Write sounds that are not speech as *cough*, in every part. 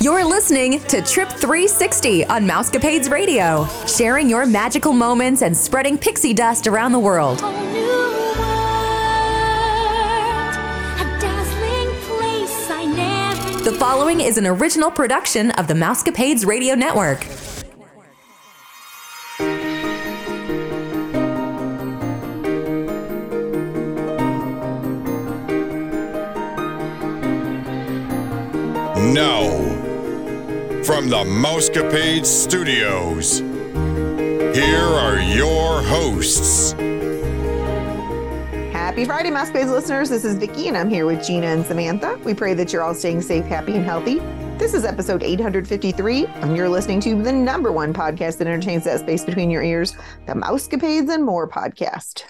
You're listening to Trip 360 on Mousecapades Radio, sharing your magical moments and spreading pixie dust around the world. The following is an original production of the Mousecapades Radio Network. From the Mousecapade Studios, here are your hosts. Happy Friday, Mousecapades listeners. This is Vickie, and I'm here with Jeana and Samantha. We pray that you're all staying safe, happy, and healthy. This is episode 853, and you're listening to the number one podcast that entertains that space between your ears, the Mousecapades and More podcast.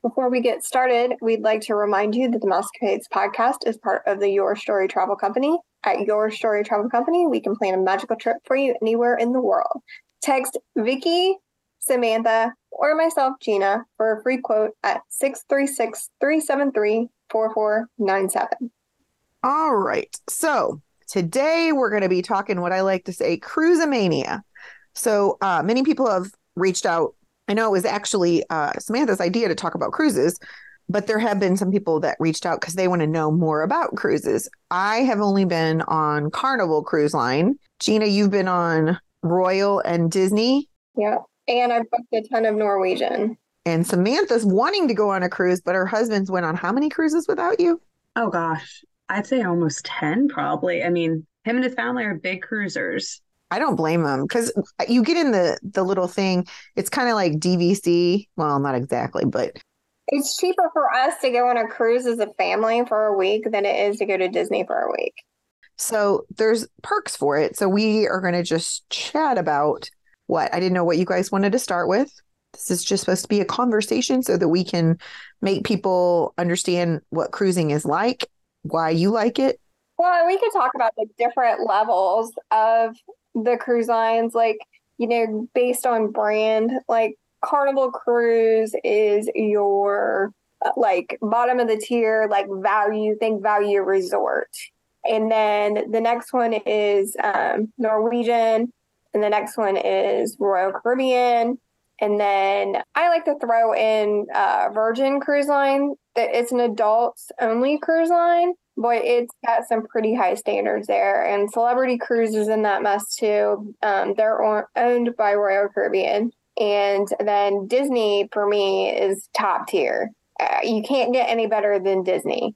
Before we get started, we'd like to remind you that the Mousecapades podcast is part of the Your Story Travel Company. At Your Story Travel Company, we can plan a magical trip for you anywhere in the world. Text Vickie, Samantha, or myself, Jeana, for a free quote at 636 373 4497. All right. So today we're going to be talking what I like to say cruisemania. So uh, many people have reached out. I know it was actually uh, Samantha's idea to talk about cruises, but there have been some people that reached out because they want to know more about cruises. I have only been on Carnival Cruise Line. Jeana, you've been on Royal and Disney. Yeah. And I've booked a ton of Norwegian. And Samantha's wanting to go on a cruise, but her husband's went on how many cruises without you? Oh gosh, I'd say almost 10 probably. I mean, him and his family are big cruisers. I don't blame them because you get in the the little thing. It's kind of like DVC. Well, not exactly, but It's cheaper for us to go on a cruise as a family for a week than it is to go to Disney for a week. so there's perks for it. So we are going to just chat about what I didn't know what you guys wanted to start with. This is just supposed to be a conversation so that we can make people understand what cruising is like, why you like it. Well, we could talk about the different levels of the cruise lines, like, you know, based on brand. Like, Carnival Cruise is your uh, like bottom of the tier, like value, think value resort. And then the next one is um, Norwegian, and the next one is Royal Caribbean. And then I like to throw in uh, Virgin Cruise Line. That It's an adults only cruise line, but it's got some pretty high standards there. And Celebrity Cruise is in that mess too. Um, they're owned by Royal Caribbean. And then Disney for me is top tier. Uh, you can't get any better than Disney.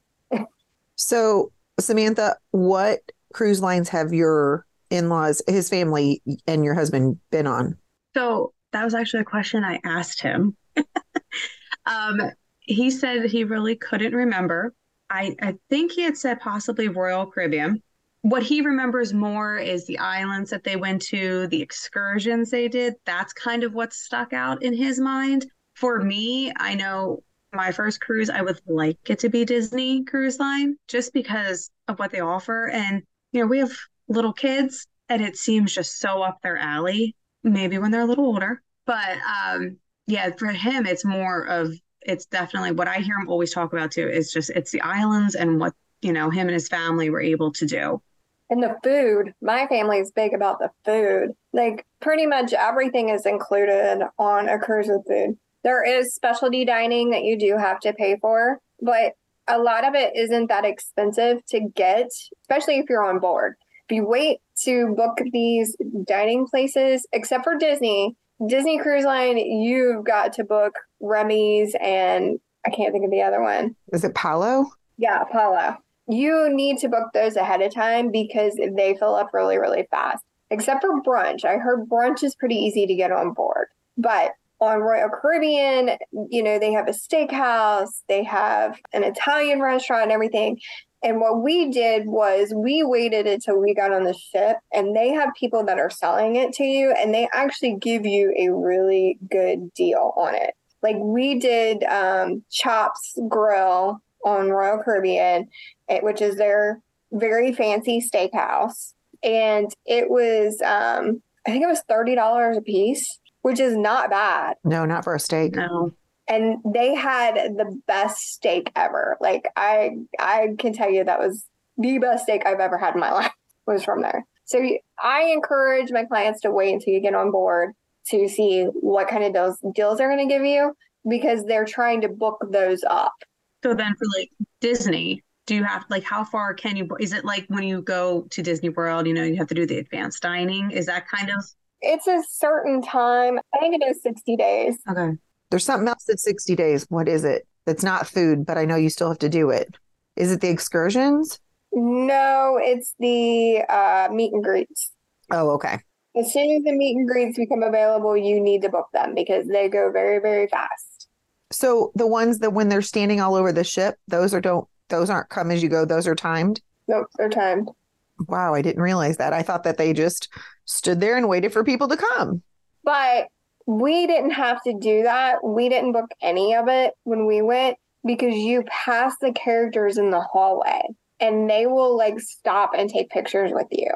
So, Samantha, what cruise lines have your in laws, his family, and your husband been on? So that was actually a question I asked him. *laughs* um, he said he really couldn't remember. I, I think he had said possibly Royal Caribbean. What he remembers more is the islands that they went to, the excursions they did. That's kind of what stuck out in his mind. For me, I know my first cruise, I would like it to be Disney Cruise Line just because of what they offer. And, you know, we have little kids and it seems just so up their alley, maybe when they're a little older. But um, yeah, for him, it's more of, it's definitely what I hear him always talk about too, is just it's the islands and what, you know, him and his family were able to do. And the food, my family is big about the food. Like pretty much everything is included on a cruise with food. There is specialty dining that you do have to pay for, but a lot of it isn't that expensive to get, especially if you're on board. If you wait to book these dining places, except for Disney, Disney Cruise Line, you've got to book Remy's and I can't think of the other one. Is it Palo? Yeah, Apollo. You need to book those ahead of time because they fill up really, really fast. Except for brunch. I heard brunch is pretty easy to get on board. But on Royal Caribbean, you know, they have a steakhouse, they have an Italian restaurant and everything. And what we did was we waited until we got on the ship and they have people that are selling it to you and they actually give you a really good deal on it. Like we did um, Chops Grill on Royal Caribbean, eh, which is their very fancy steakhouse. And it was, um, I think it was $30 a piece, which is not bad. No, not for a steak. No. And they had the best steak ever. Like I, I can tell you that was the best steak I've ever had in my *laughs* life. was from there. So I encourage my clients to wait until you get on board to see what kind of deals deals they're going to give you because they're trying to book those up. So then for like Disney, do you have like how far can you is it like when you go to Disney World, you know, you have to do the advanced dining? Is that kind of It's a certain time. I think it is 60 days. Okay. There's something else that's 60 days. What is it? That's not food, but I know you still have to do it. Is it the excursions? No, it's the uh, meet and greets. Oh, okay. As soon as the meet and greets become available, you need to book them because they go very, very fast. So the ones that when they're standing all over the ship, those are don't those aren't come as you go. Those are timed. Nope, they're timed. Wow, I didn't realize that. I thought that they just stood there and waited for people to come. But we didn't have to do that. We didn't book any of it when we went because you pass the characters in the hallway and they will like stop and take pictures with you.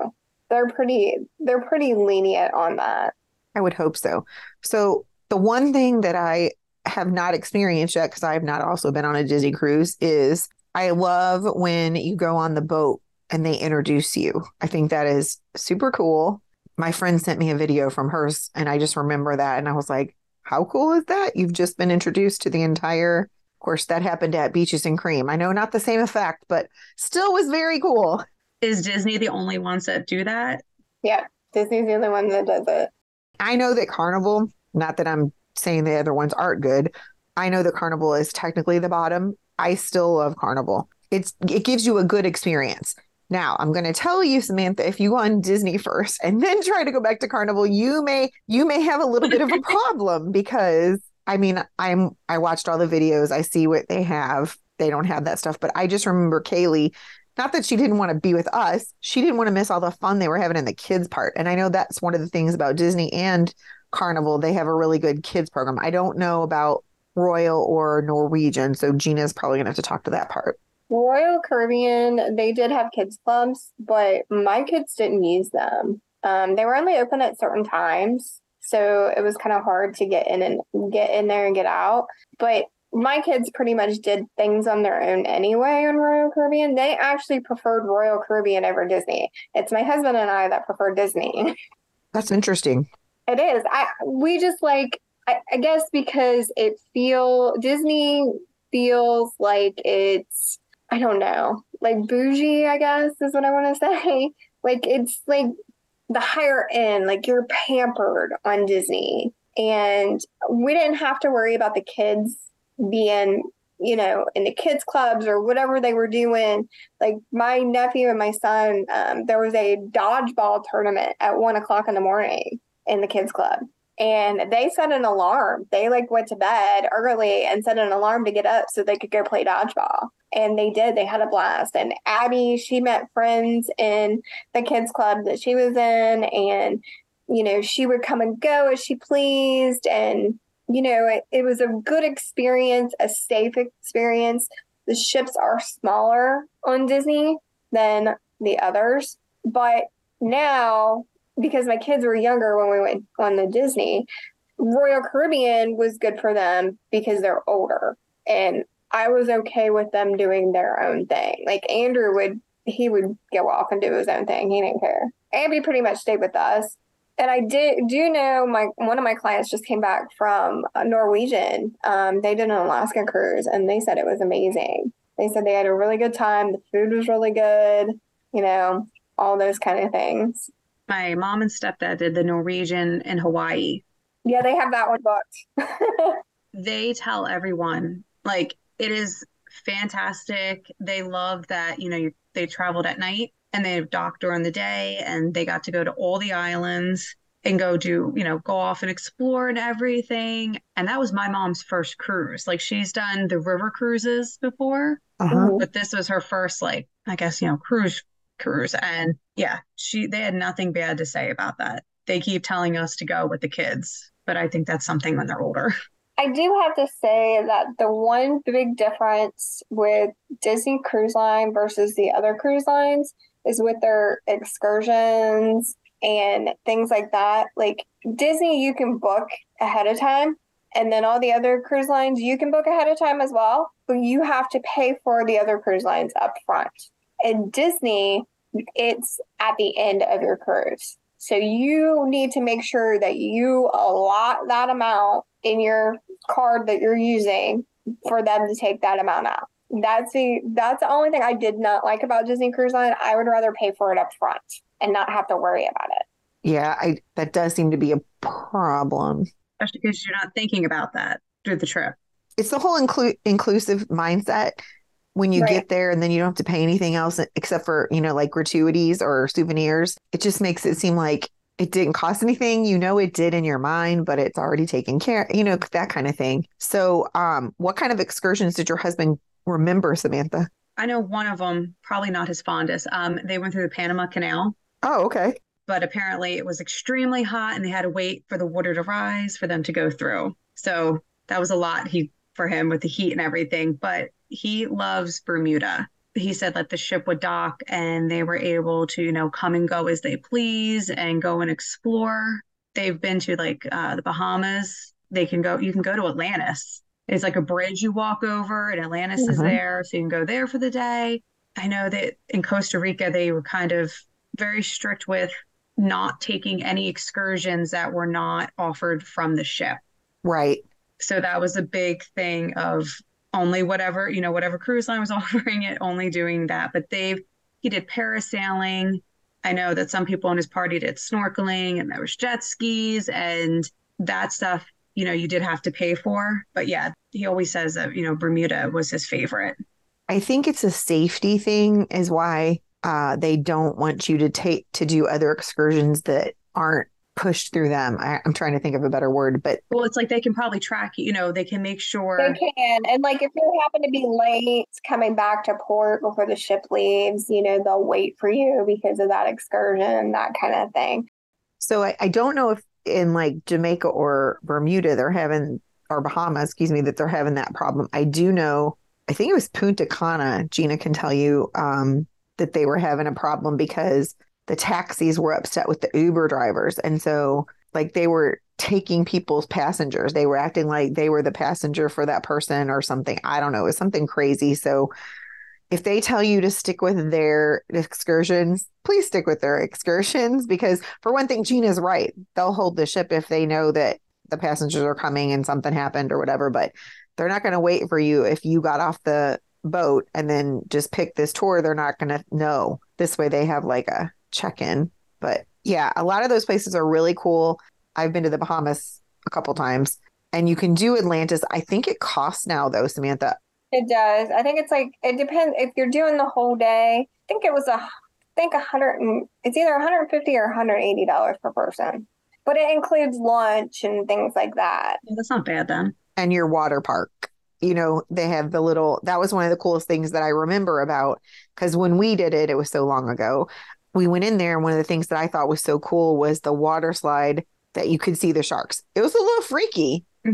They're pretty they're pretty lenient on that. I would hope so. So the one thing that I have not experienced yet because I have not also been on a Disney cruise is I love when you go on the boat and they introduce you. I think that is super cool. My friend sent me a video from hers and I just remember that and I was like, how cool is that? You've just been introduced to the entire of course that happened at Beaches and Cream. I know not the same effect, but still was very cool. Is Disney the only ones that do that? Yeah, Disney's the only one that does it. I know that Carnival, not that I'm saying the other ones aren't good. I know that Carnival is technically the bottom. I still love Carnival. It's it gives you a good experience. Now, I'm going to tell you Samantha, if you go on Disney first and then try to go back to Carnival, you may you may have a little bit of a *laughs* problem because I mean, I'm I watched all the videos. I see what they have. They don't have that stuff, but I just remember Kaylee not that she didn't want to be with us, she didn't want to miss all the fun they were having in the kids part. And I know that's one of the things about Disney and Carnival. They have a really good kids program. I don't know about Royal or Norwegian, so Jeana's probably gonna have to talk to that part. Royal Caribbean, they did have kids clubs, but my kids didn't use them. Um, they were only open at certain times, so it was kind of hard to get in and get in there and get out. But my kids pretty much did things on their own anyway on Royal Caribbean. They actually preferred Royal Caribbean over Disney. It's my husband and I that prefer Disney. *laughs* That's interesting. It is. I we just like I, I guess because it feel Disney feels like it's I don't know, like bougie, I guess is what I want to *laughs* say. Like it's like the higher end, like you're pampered on Disney. And we didn't have to worry about the kids being you know in the kids clubs or whatever they were doing like my nephew and my son um, there was a dodgeball tournament at one o'clock in the morning in the kids club. And they set an alarm. They like went to bed early and set an alarm to get up so they could go play dodgeball. And they did. They had a blast. And abby she met friends in the kids club that she was in. And you know she would come and go as she pleased. And you know, it, it was a good experience, a safe experience. The ships are smaller on Disney than the others. But now, because my kids were younger when we went on the Disney, Royal Caribbean was good for them because they're older. And I was okay with them doing their own thing. Like Andrew would, he would go off and do his own thing. He didn't care. Abby pretty much stayed with us and I did do know my one of my clients just came back from Norwegian. Um, they did an Alaska cruise and they said it was amazing. They said they had a really good time. The food was really good. You know, all those kind of things. My mom and stepdad did the Norwegian in Hawaii. Yeah, they have that one booked. *laughs* they tell everyone like it is fantastic. They love that you know you, they traveled at night and they docked during the day and they got to go to all the islands and go do, you know, go off and explore and everything. And that was my mom's first cruise. Like she's done the river cruises before, Uh-huh. but this was her first, like, I guess, you know, cruise cruise. And yeah, she they had nothing bad to say about that. They keep telling us to go with the kids, but I think that's something when they're older. I do have to say that the one big difference with Disney Cruise Line versus the other cruise lines is with their excursions and things like that. Like Disney, you can book ahead of time, and then all the other cruise lines you can book ahead of time as well, but you have to pay for the other cruise lines up front. And Disney, it's at the end of your cruise. So you need to make sure that you allot that amount in your card that you're using for them to take that amount out. That's the that's the only thing I did not like about Disney Cruise Line. I would rather pay for it up front and not have to worry about it. Yeah, I that does seem to be a problem. Especially because you're not thinking about that through the trip. It's the whole inclu- inclusive mindset when you Right. get there and then you don't have to pay anything else except for, you know, like gratuities or souvenirs. It just makes it seem like it didn't cost anything. You know it did in your mind, but it's already taken care, you know, that kind of thing. So, um, what kind of excursions did your husband remember, Samantha? I know one of them, probably not his fondest. Um, they went through the Panama Canal, Oh, okay. but apparently it was extremely hot and they had to wait for the water to rise for them to go through. So that was a lot he for him with the heat and everything. But he loves Bermuda. He said that the ship would dock and they were able to, you know, come and go as they please and go and explore. They've been to like uh, the Bahamas. They can go, you can go to Atlantis. It's like a bridge you walk over, and Atlantis is Mhm. there. So you can go there for the day. I know that in Costa Rica, they were kind of very strict with not taking any excursions that were not offered from the ship. Right. So that was a big thing of only whatever, you know, whatever cruise line was *laughs* offering it, only doing that. But they've, he did parasailing. I know that some people in his party did snorkeling and there was jet skis and that stuff, you know, you did have to pay for. But yeah, he always says that, you know, Bermuda was his favorite. I think it's a safety thing, is why uh, they don't want you to take to do other excursions that aren't pushed through them. I, I'm trying to think of a better word, but Well, it's like they can probably track you, you know, they can make sure. They can. And like if you happen to be late coming back to port before the ship leaves, you know, they'll wait for you because of that excursion, that kind of thing. so I, I don't know if in like Jamaica or Bermuda they're having or Bahamas, excuse me, that they're having that problem. I do know. I think it was Punta Cana. Jeana can tell you um, that they were having a problem because the taxis were upset with the Uber drivers, and so like they were taking people's passengers. They were acting like they were the passenger for that person or something. I don't know. It was something crazy. So if they tell you to stick with their excursions, please stick with their excursions because for one thing, Jeana's right. They'll hold the ship if they know that the passengers are coming and something happened or whatever, but they're not going to wait for you if you got off the boat and then just pick this tour. They're not going to know. This way they have like a check-in. But yeah, a lot of those places are really cool. I've been to the Bahamas a couple times and you can do Atlantis. I think it costs now though, Samantha. It does. I think it's like it depends if you're doing the whole day. I think it was a I think a hundred and it's either 150 or 180 dollars per person. But it includes lunch and things like that. Yeah, that's not bad then. and your water park. You know, they have the little, that was one of the coolest things that I remember about because when we did it, it was so long ago. We went in there, and one of the things that I thought was so cool was the water slide that you could see the sharks. It was a little freaky, *laughs*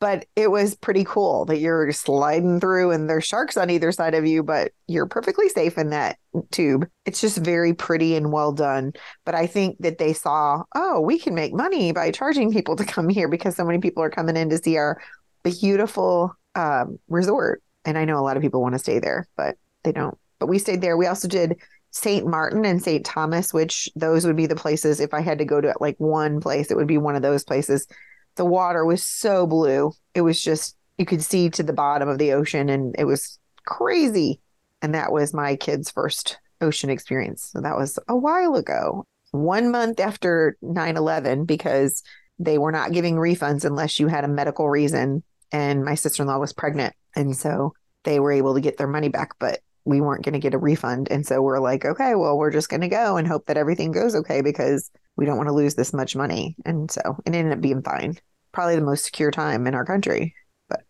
but it was pretty cool that you're sliding through and there's sharks on either side of you, but you're perfectly safe in that tube. It's just very pretty and well done. But I think that they saw, oh, we can make money by charging people to come here because so many people are coming in to see our beautiful um, resort. And I know a lot of people want to stay there, but they don't. But we stayed there. We also did St. Martin and St. Thomas, which those would be the places. If I had to go to like one place, it would be one of those places. The water was so blue. It was just, you could see to the bottom of the ocean and it was crazy. And that was my kid's first ocean experience. So that was a while ago, one month after 9 11, because they were not giving refunds unless you had a medical reason. And my sister in law was pregnant. And so they were able to get their money back, but we weren't going to get a refund. And so we're like, okay, well, we're just going to go and hope that everything goes okay because we don't want to lose this much money. And so it ended up being fine. Probably the most secure time in our country. But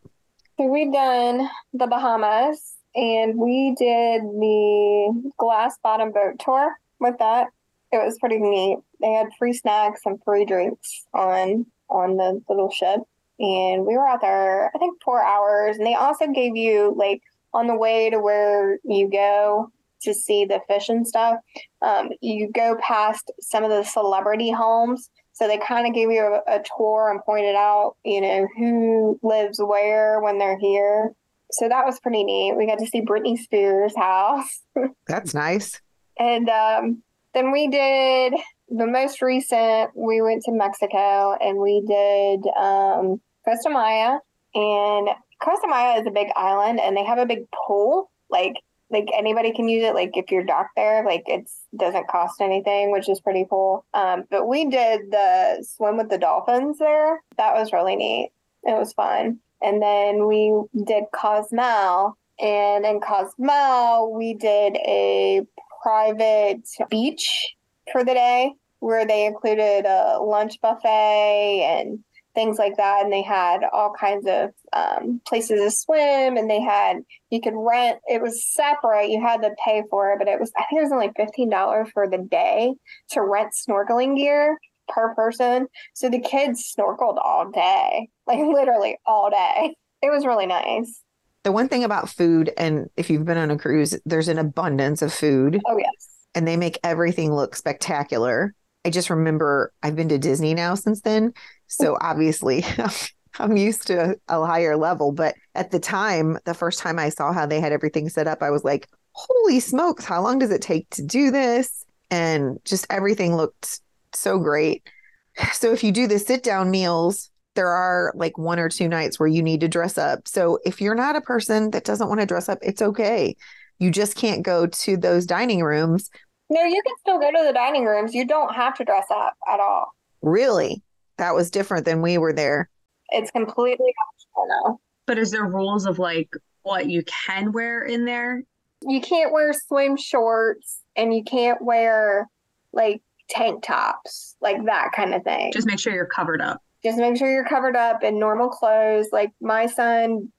so we've done the Bahamas and we did the glass bottom boat tour with that. It was pretty neat. They had free snacks and free drinks on on the little ship. And we were out there, I think four hours. And they also gave you like on the way to where you go to see the fish and stuff, um, you go past some of the celebrity homes. So they kind of gave you a, a tour and pointed out, you know, who lives where when they're here. So that was pretty neat. We got to see Britney Spears' house. *laughs* That's nice. And um, then we did the most recent. We went to Mexico and we did um, Costa Maya. And Costa Maya is a big island, and they have a big pool. Like like anybody can use it. Like if you're docked there, like it doesn't cost anything, which is pretty cool. Um, but we did the swim with the dolphins there. That was really neat. It was fun. And then we did Cozumel, and in Cozumel we did a private beach for the day where they included a lunch buffet and things like that. And they had all kinds of um, places to swim, and they had you could rent. It was separate; you had to pay for it, but it was I think it was only fifteen dollars for the day to rent snorkeling gear per person. So the kids snorkeled all day, *laughs* like literally all day. It was really nice. The one thing about food, and if you've been on a cruise, there's an abundance of food. Oh yes. And they make everything look spectacular. I just remember I've been to Disney now since then. So obviously *laughs* I'm used to a higher level. But at the time, the first time I saw how they had everything set up, I was like, holy smokes, how long does it take to do this? And just everything looked so great. *sighs* So if you do the sit down meals, there are like one or two nights where you need to dress up. So if you're not a person that doesn't want to dress up, it's okay. You just can't go to those dining rooms. No, you can still go to the dining rooms. You don't have to dress up at all. Really? That was different than we were there. It's completely optional now. But is there rules of like what you can wear in there? You can't wear swim shorts and you can't wear like tank tops, like that kind of thing. Just make sure you're covered up. Just make sure you're covered up in normal clothes. Like my son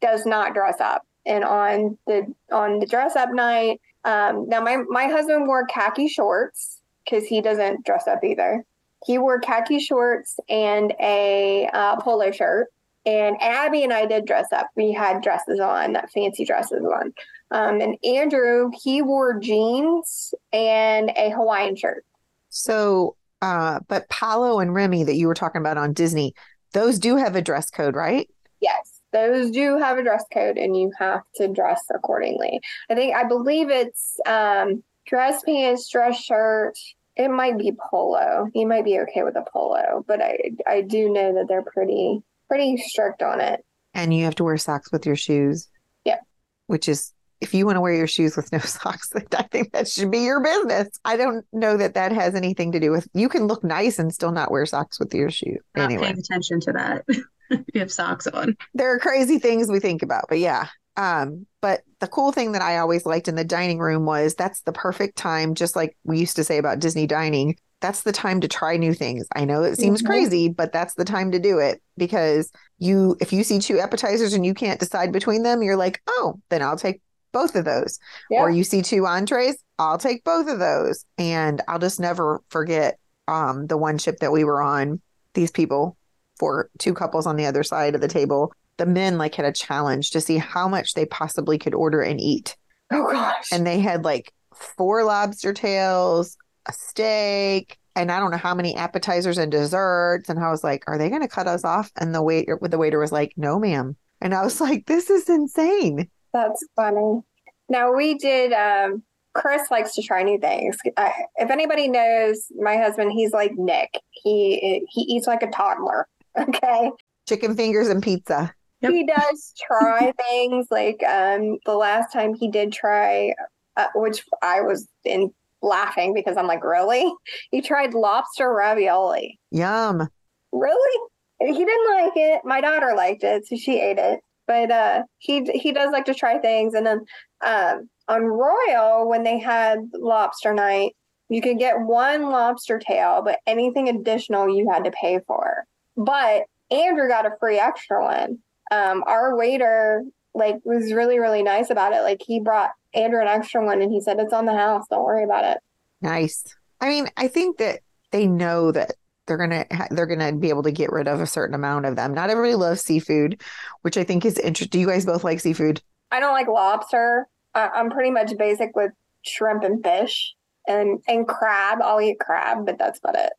does not dress up. And on the on the dress up night, um, now my my husband wore khaki shorts because he doesn't dress up either. He wore khaki shorts and a uh, polo shirt. And Abby and I did dress up. We had dresses on, fancy dresses on. Um, and Andrew, he wore jeans and a Hawaiian shirt. So, uh, but Palo and Remy that you were talking about on Disney, those do have a dress code, right? Yes, those do have a dress code, and you have to dress accordingly. I think I believe it's um, dress pants, dress shirt. It might be polo. You might be okay with a polo, but I I do know that they're pretty pretty strict on it. And you have to wear socks with your shoes. Yep. Which is, if you want to wear your shoes with no *laughs* socks, I think that should be your business. I don't know that that has anything to do with. You can look nice and still not wear socks with your shoe. Not Anyway, paying attention to that. *laughs* you have socks on. there are crazy things we think about, but yeah. Um, but the cool thing that I always liked in the dining room was that's the perfect time, just like we used to say about Disney dining. That's the time to try new things. I know it seems Mhm. crazy, but that's the time to do it because you, if you see two appetizers and you can't decide between them, you're like, oh, then I'll take both of those. Yeah. Or you see two entrees, I'll take both of those. And I'll just never forget um, the one ship that we were on. These people, for two couples on the other side of the table, the men like had a challenge to see how much they possibly could order and eat. Oh gosh. And they had like four lobster tails, a steak, and I don't know how many appetizers and desserts. And I was like, are they going to cut us off? And the waiter, the waiter was like, no, ma'am. And I was like, this is insane. That's funny. Now we did. Um, Chris likes to try new things. If anybody knows my husband, he's like Nick. He he eats like a toddler. *laughs* Okay, Chicken fingers and pizza. Yep. he does try *laughs* things. Like um, the last time he did try, uh, which I was in laughing because I'm like, really? *laughs* He tried lobster ravioli. Yum. Really? He didn't like it. My daughter liked it, so she ate it. But uh, he he does like to try things. And then um, on Royal, when they had lobster night, you could get one lobster tail, but anything additional you had to pay for. But Andrew got a free extra one. Um, our waiter like was really really nice about it. Like he brought Andrew an extra one, and he said it's on the house. Don't worry about it. Nice. I mean, I think that they know that they're gonna ha- they're gonna be able to get rid of a certain amount of them. Not everybody loves seafood, which I think is interesting. Do you guys both like seafood? I don't like lobster. I, I'm pretty much basic with shrimp and fish and and crab. I'll eat crab, but that's about it.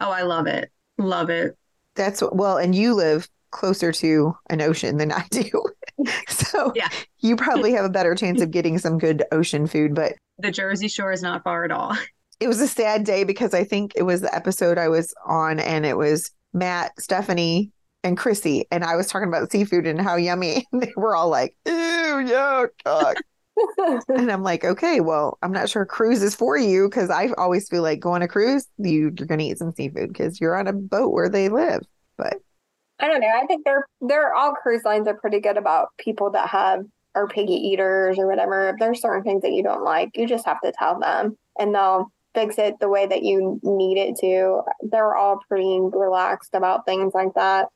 Oh, I love it. Love it. That's well, and you live closer to an ocean than I do. *laughs* so Yeah. you probably have a better chance of getting some good ocean food. But The Jersey Shore is not far at all. *laughs* it was a sad day because I think it was the episode I was on and it was Matt, Stephanie, and Chrissy. And I was talking about seafood and how yummy. *laughs* And they were all like, ew, yuck, and I'm like, okay, well, I'm not sure cruise is for you because I always feel like going a cruise, you, you're going to eat some seafood because you're on a boat where they live. But I don't know. I think they're they're all cruise lines are pretty good about people that have are piggy eaters or whatever. If there's certain things that you don't like, you just have to tell them and they'll fix it the way that you need it to. They're all pretty relaxed about things like that.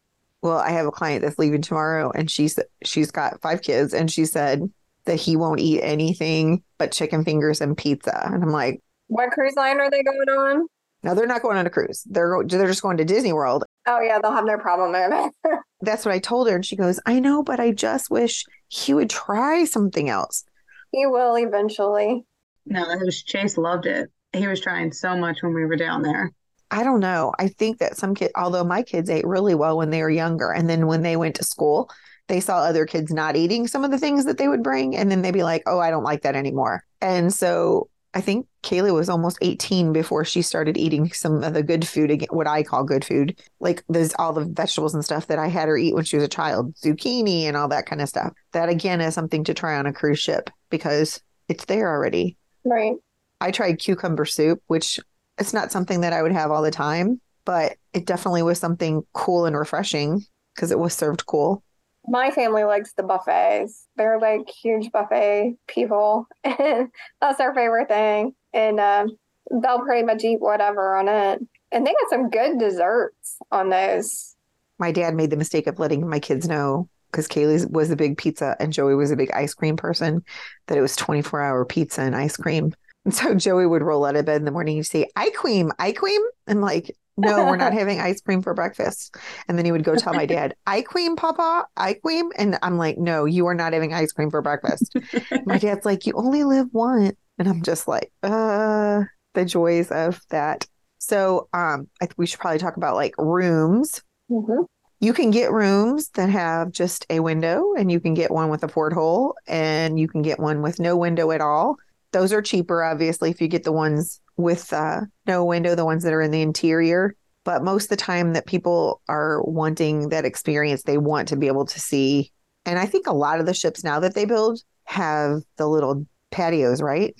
well, I have a client that's leaving tomorrow and she's she's got five kids and she said that he won't eat anything but chicken fingers and pizza. And I'm like, What cruise line are they going on? no, they're not going on a cruise. They're they're just going to Disney World. Oh yeah, they'll have no problem there. *laughs* That's what I told her and she goes, "I know, but I just wish he would try something else." he will eventually. No, that was Chase loved it. He was trying so much when we were down there. I don't know. I think that some kid, although my kids ate really well when they were younger, and then when they went to school, they saw other kids not eating some of the things that they would bring, and then they'd be like, "Oh, I don't like that anymore." And so I think Kayla was almost 18 before she started eating some of the good food, what I call good food, like there's all the vegetables and stuff that I had her eat when she was a child, zucchini and all that kind of stuff. That again is something to try on a cruise ship because it's there already. Right. I tried cucumber soup, which it's not something that I would have all the time, but it definitely was something cool and refreshing because it was served cool. My family likes the buffets. They're like huge buffet people, *laughs* and that's their favorite thing. And um, they'll pretty much eat whatever on it. And they got some good desserts on those. My dad made the mistake of letting my kids know because Kaylee was a big pizza and Joey was a big ice cream person that it was 24 hour pizza and ice cream. And so Joey would roll out of bed in the morning and say, I cream, I cream. And like, no, we're not *laughs* having ice cream for breakfast. And then he would go tell my dad, *laughs* I cream, Papa, I cream. And I'm like, no, you are not having ice cream for breakfast. my *laughs* dad's like, you only live once. And I'm just like, uh, the joys of that. So um, I think we should probably talk about like rooms. Mm-hmm. You can get rooms that have just a window, and you can get one with a porthole, and you can get one with no window at all. Those are cheaper, obviously, if you get the ones with uh, no window, the ones that are in the interior. But most of the time that people are wanting that experience, they want to be able to see. And I think a lot of the ships now that they build have the little patios, right?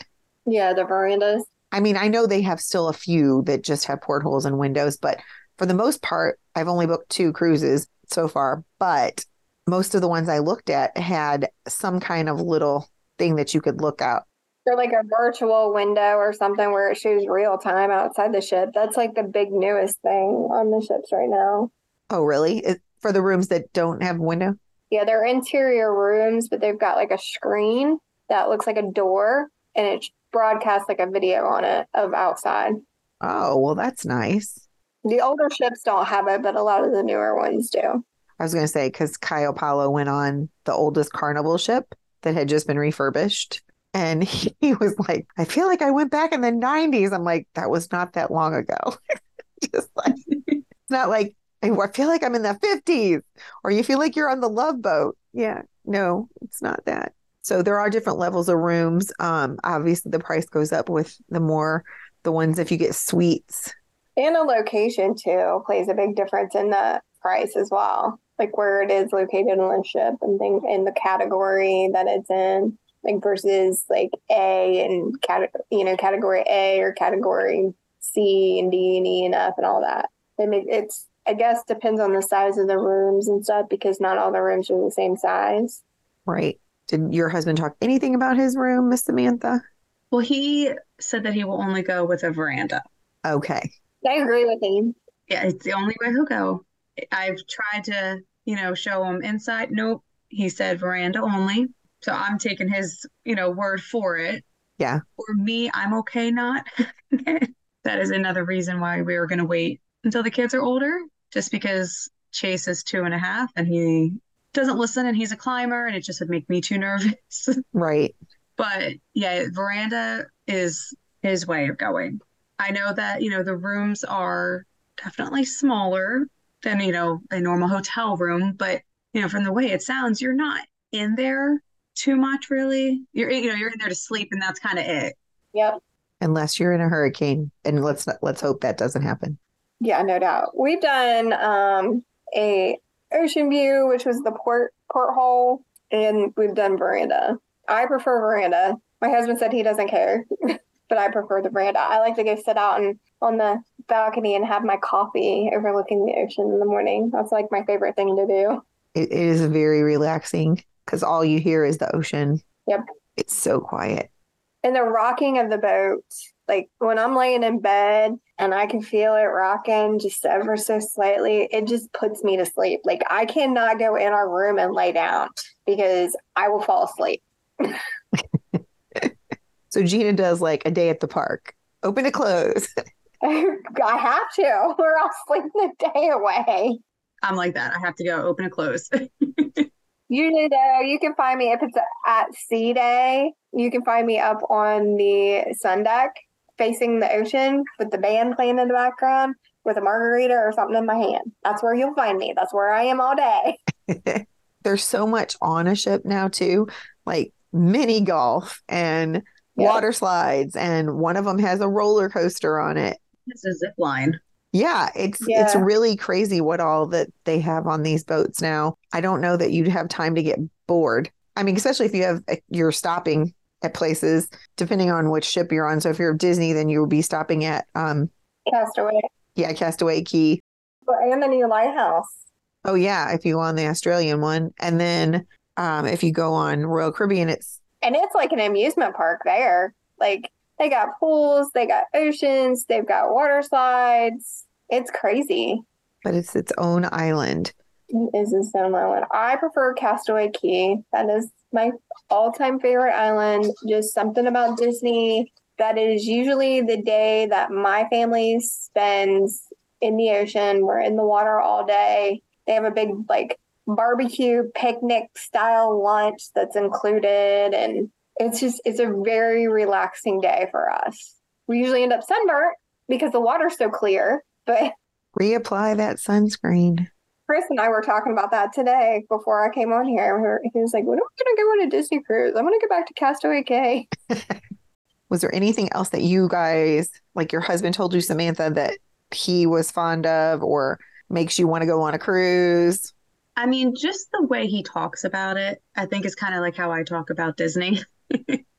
Yeah, the verandas. I mean, I know they have still a few that just have portholes and windows, but for the most part, I've only booked two cruises so far. But most of the ones I looked at had some kind of little thing that you could look out. Or like a virtual window or something where it shows real time outside the ship. That's like the big newest thing on the ships right now. Oh, really? It, for the rooms that don't have a window? Yeah, they're interior rooms, but they've got like a screen that looks like a door and it broadcasts like a video on it of outside. Oh, well, that's nice. The older ships don't have it, but a lot of the newer ones do. I was going to say, because Caio Paulo went on the oldest carnival ship that had just been refurbished. And *laughs* he was like, I feel like I went back in the 90s. I'm like, that was not that long ago. *laughs* just like, *laughs* it's not like, I feel like I'm in the 50s or you feel like you're on the love boat. Yeah, no, it's not that. So there are different levels of rooms. Um, obviously, the price goes up with the more the ones if you get suites. And a location too plays a big difference in the price as well. Like where it is located on the ship and things in the category that it's in. Like versus like A and cat you know, category A or category C and D and E and F and all that. It make it's I guess depends on the size of the rooms and stuff because not all the rooms are the same size. Right. Did your husband talk anything about his room, Miss Samantha? Well, he said that he will only go with a veranda. Okay. I agree with him. Yeah, it's the only way he'll go. I've tried to, you know, show him inside. Nope. He said veranda only. So I'm taking his, you know, word for it. Yeah. For me, I'm okay not. *laughs* that is another reason why we were going to wait until the kids are older, just because Chase is two and a half and he doesn't listen and he's a climber and it just would make me too nervous. *laughs* Right. But yeah, veranda is his way of going. I know that, you know, the rooms are definitely smaller, than, you know, a normal hotel room. But, you know, from the way it sounds, you're not in there too much really. You're you know, you're in there to sleep and that's kind of it. Yep. Unless you're in a hurricane, and let's let's hope that doesn't happen. Yeah, no doubt. We've done um, a ocean view, which was the port porthole, and we've done veranda. I prefer veranda. My husband said he doesn't care, *laughs* but I prefer the veranda. I like to go sit out and on the balcony and have my coffee overlooking the ocean in the morning. That's like my favorite thing to do. It, it is very relaxing because all you hear is the ocean. Yep. It's so quiet. And the rocking of the boat, like when I'm laying in bed and I can feel it rocking just ever so slightly, it just puts me to sleep. Like I cannot go in our room and lay down because I will fall asleep. *laughs* So Jeana does like a day at the park, open to close. *laughs* I have to, or I'll sleep the day away. I'm like that. I have to go open and close. *laughs* Usually, though, you can find me if it's at sea day. You can find me up on the sun deck, facing the ocean, with the band playing in the background, with a margarita or something in my hand. That's where you'll find me. That's where I am all day. *laughs* *laughs* There's so much on a ship now too, like mini golf and Yeah. water slides, and one of them has a roller coaster on it. it's a zip line. Yeah, it's it's really crazy what all that they have on these boats now. I don't know that you'd have time to get bored. I mean, especially if you have you're stopping at places depending on which ship you're on. So if you're Disney, then you would be stopping at um Castaway. yeah, Castaway Cay. And the new lighthouse. Oh yeah, if you go on the Australian one. And then um if you go on Royal Caribbean, it's And it's like an amusement park there. Like they got pools, they got oceans, they've got water slides. It's crazy. but it's its own island. It is in Stone Island. I prefer Castaway Cay. That is my all-time favorite island. Just something about Disney. That is usually the day that my family spends in the ocean. We're in the water all day. They have a big like barbecue picnic style lunch that's included and it's just it's a very relaxing day for us. We usually end up sunburnt because the water's so clear, but Reapply that sunscreen. Chris and I were talking about that today before I came on here. We were- He was like, "When are we going to go on a Disney cruise? I'm going to go back to Castaway Cay." *laughs* Was there anything else that you guys, like your husband told you, Samantha, that he was fond of or makes you want to go on a cruise? I mean, just the way he talks about it, I think is kind of like how I talk about Disney. *laughs*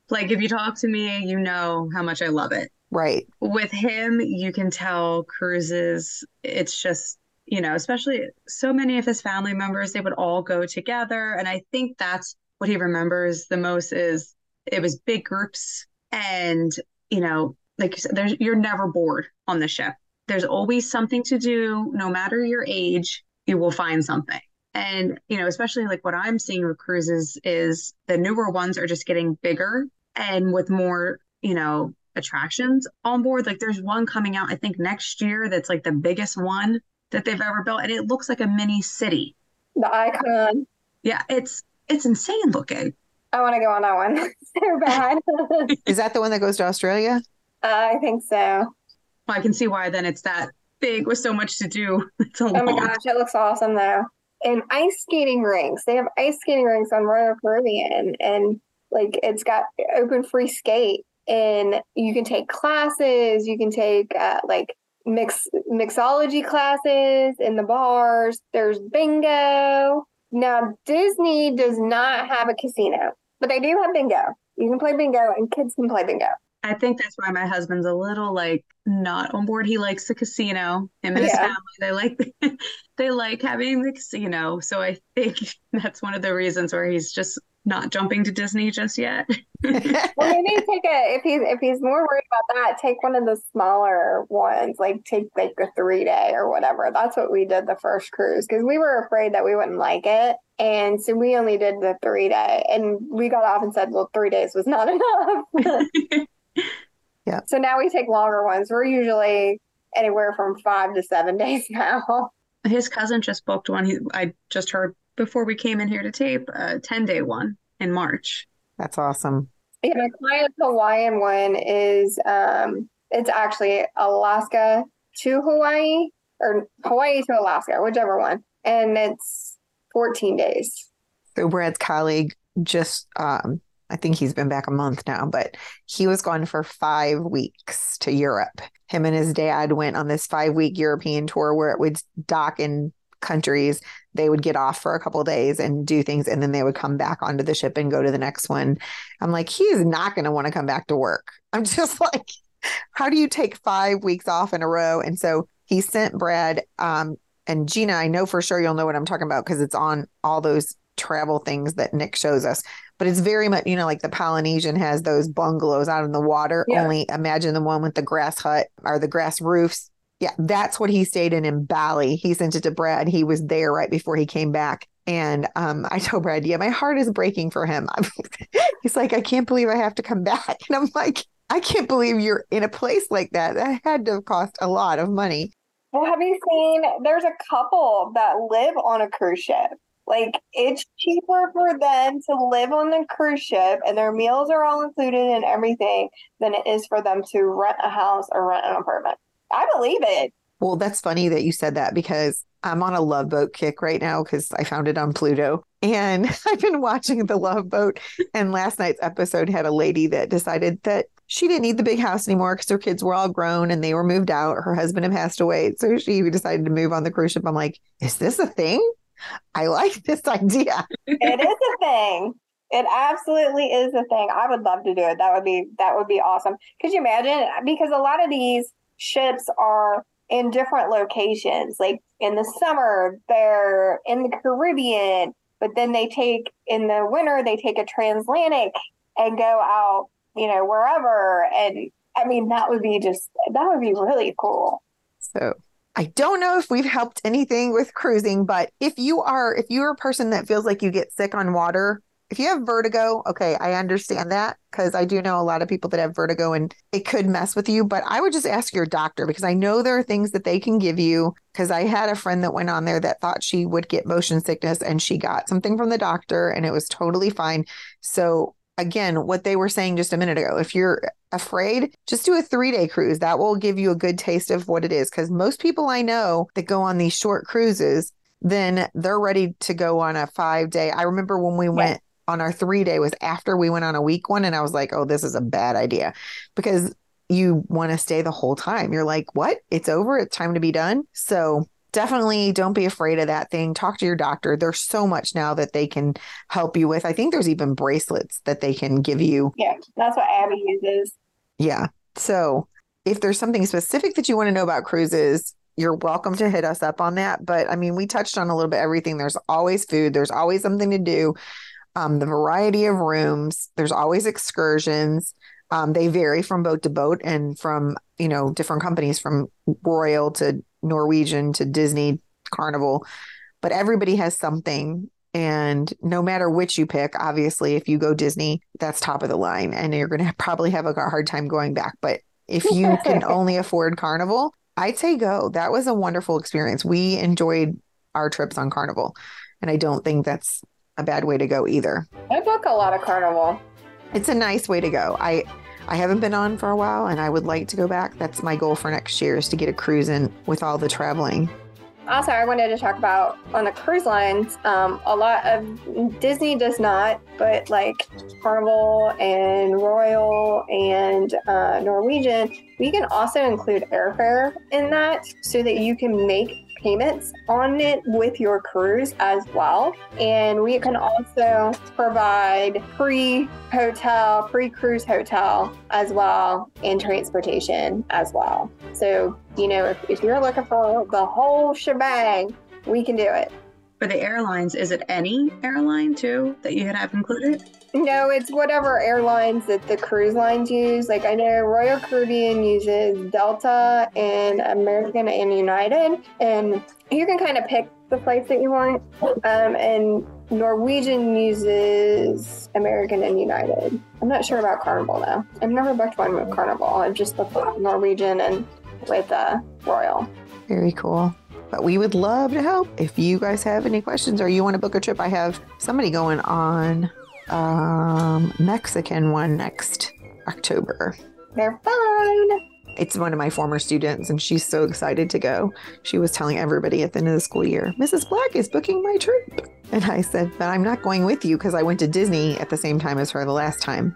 Like if you talk to me, you know how much I love it. Right. With him, you can tell cruises, it's just, you know, especially so many of his family members, they would all go together. And I think that's what he remembers the most is it was big groups and, you know, like you said, there's you're never bored on the ship. There's always something to do, no matter your age, you will find something. And, you know, especially like what I'm seeing with cruises is the newer ones are just getting bigger and with more, you know, attractions on board. Like there's one coming out, I think next year that's like the biggest one that they've ever built. And it looks like a mini city. The icon. Yeah, it's it's insane looking. I want to go on that one *laughs* so bad. *laughs* Is that the one that goes to Australia? Uh, I think so. Well, I can see why then it's that big with so much to do. *laughs* It's a Oh my long. gosh, it looks awesome though. And ice skating rinks. They have ice skating rinks on Royal Caribbean and like it's got open free skate and you can take classes, you can take uh, like mix mixology classes in the bars. There's bingo. Now Disney does not have a casino, but they do have bingo. You can play bingo and kids can play bingo. I think that's why my husband's a little like not on board. He likes the casino. Him and his Yeah. family, they like *laughs* they like having the casino. So I think *laughs* that's one of the reasons where he's just not jumping to Disney just yet. *laughs* Well, maybe take a if he's if he's more worried about that, take one of the smaller ones, like take like a three day or whatever. That's what we did the first cruise because we were afraid that we wouldn't like it, and so we only did the three day, and we got off and said, well, three days was not *laughs* enough. Yeah. So now we take longer ones. We're usually anywhere from five to seven days now. His cousin just booked one. He, I just heard before we came in here to tape a 10 day one in March. That's awesome. Yeah, my client's Hawaiian one is um it's actually Alaska to Hawaii, or Hawaii to Alaska, whichever one. And it's 14 days. So Brad's colleague just um I think he's been back a month now, but he was gone for five weeks to Europe. Him and his dad went on this five week European tour where it would dock in countries. They would get off for a couple days and do things, and then they would come back onto the ship and go to the next one. I'm like, he is not going to want to come back to work. *laughs* I'm just like, how do you take five weeks off in a row? And so he sent Brad um, and Jeana. I know for sure you'll know what I'm talking about because it's on all those travel things that Nick shows us but it's very much you know like the polynesian has those bungalows out in the water Yeah. only imagine the one with the grass hut or the grass roofs yeah that's what he stayed in in bali he sent it to brad he was there right before he came back and um, I told Brad, yeah, my heart is breaking for him. *laughs* He's like, I can't believe I have to come back. *laughs* And I'm like, I can't believe you're in a place like that. That had to have cost a lot of money. Well, have you seen? There's a couple that live on a cruise ship. Like it's cheaper for them to live on the cruise ship and their meals are all included and everything than it is for them to rent a house or rent an apartment. I believe it. Well, that's funny that you said that because I'm on a love boat kick right now because I found it on Pluto. And *laughs* I've been watching the love boat. And last night's episode had a lady that decided that she didn't need the big house anymore because her kids were all grown and they were moved out. Her husband had passed away. So she decided to move on the cruise ship. I'm like, is this a thing? I like *laughs* this idea. It is a thing. It absolutely is a thing. I would love to do it. That would be that would be awesome. Could you imagine? Because a lot of these ships are in different locations. Like in the summer, they're in the Caribbean, but then they take in the winter they take a transatlantic and go out, you know, wherever. And I mean, that would be just that would be really cool. So I don't know if we've helped anything with cruising, but if you are if you're a person that feels like you get sick on water, if you have vertigo, okay, I understand that because I do know a lot of people that have vertigo and it could mess with you, but I would just ask your doctor because I know there are things that they can give you because I had a friend that went on there that thought she would get motion sickness and she got something from the doctor and it was totally fine. So again, what they were saying just a minute ago, if you're afraid, just do a three day cruise. That will give you a good taste of what it is. Because most people I know that go on these short cruises, then they're ready to go on a five day. I remember when we went on our three day was after we went on a week one, and I was like, oh, this is a bad idea because you want to stay the whole time. You're like, what? It's over. It's time to be done. So definitely don't be afraid of that thing. Talk to your doctor. There's so much now that they can help you with. I think there's even bracelets that they can give you. Yeah, that's what Abby uses. Yeah. So if there's something specific that you want to know about cruises, you're welcome to hit us up on that. But I mean, we touched on a little bit everything. There's always food, there's always something to do. Um, the variety of rooms, there's always excursions. Um, they vary from boat to boat and from, you know, different companies from Royal to Norwegian to Disney Carnival, but everybody has something. And no matter which you pick, obviously, if you go Disney, that's top of the line and you're going *laughs* to probably have a hard time going back. But if you can *laughs* only afford Carnival, I'd say go. That was a wonderful experience. We enjoyed our trips on Carnival. And I don't think that's a bad way to go either. I book a lot of carnival. It's a nice way to go. I I haven't been on for a while and I would like to go back. That's my goal for next year is to get a cruise in with all the traveling. Also, I wanted to talk about on the cruise lines. Um, a lot of Disney does not, but like Carnival and Royal and uh, Norwegian, we can also include airfare in that so that you can make payments on it with your cruise as well. And we can also provide free hotel, free cruise hotel as well, and transportation as well. So, you know, if, if you're looking for the whole shebang, we can do it. For the airlines, is it any airline too that you could have included? No, it's whatever airlines that the cruise lines use. Like I know Royal Caribbean uses Delta and American and United, and you can kind of pick the flights that you want. Um, and Norwegian uses American and United. I'm not sure about Carnival though. I've never booked one with Carnival. I've just booked Norwegian and with uh, Royal. Very cool. But we would love to help if you guys have any questions or you want to book a trip. I have somebody going on um Mexican one next October. They're fun. It's one of my former students, and she's so excited to go. She was telling everybody at the end of the school year, Mrs. Black is booking my trip. And I said, But I'm not going with you because I went to Disney at the same time as her the last time.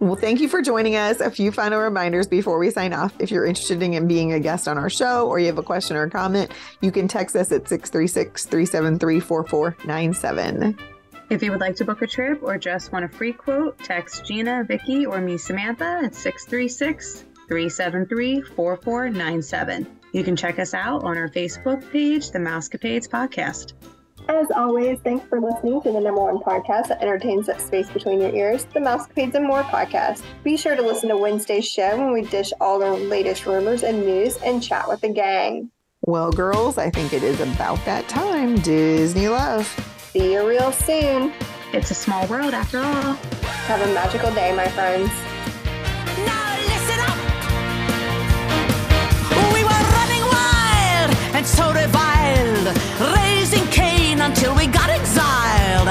Well, thank you for joining us. A few final reminders before we sign off. If you're interested in being a guest on our show or you have a question or comment, you can text us at 636 373 4497. If you would like to book a trip or just want a free quote, text Jeana, Vickie, or me, Samantha at 636 373 4497. You can check us out on our Facebook page, The Mousecapades Podcast. As always, thanks for listening to the number one podcast that entertains that space between your ears, the Mousecapades and More podcast. Be sure to listen to Wednesday's show when we dish all the latest rumors and news and chat with the gang. Well, girls, I think it is about that time. Disney love. See you real soon. It's a small world after all. Have a magical day, my friends. Now listen up. We were running wild and so reviled, raising Cain until we got exiled.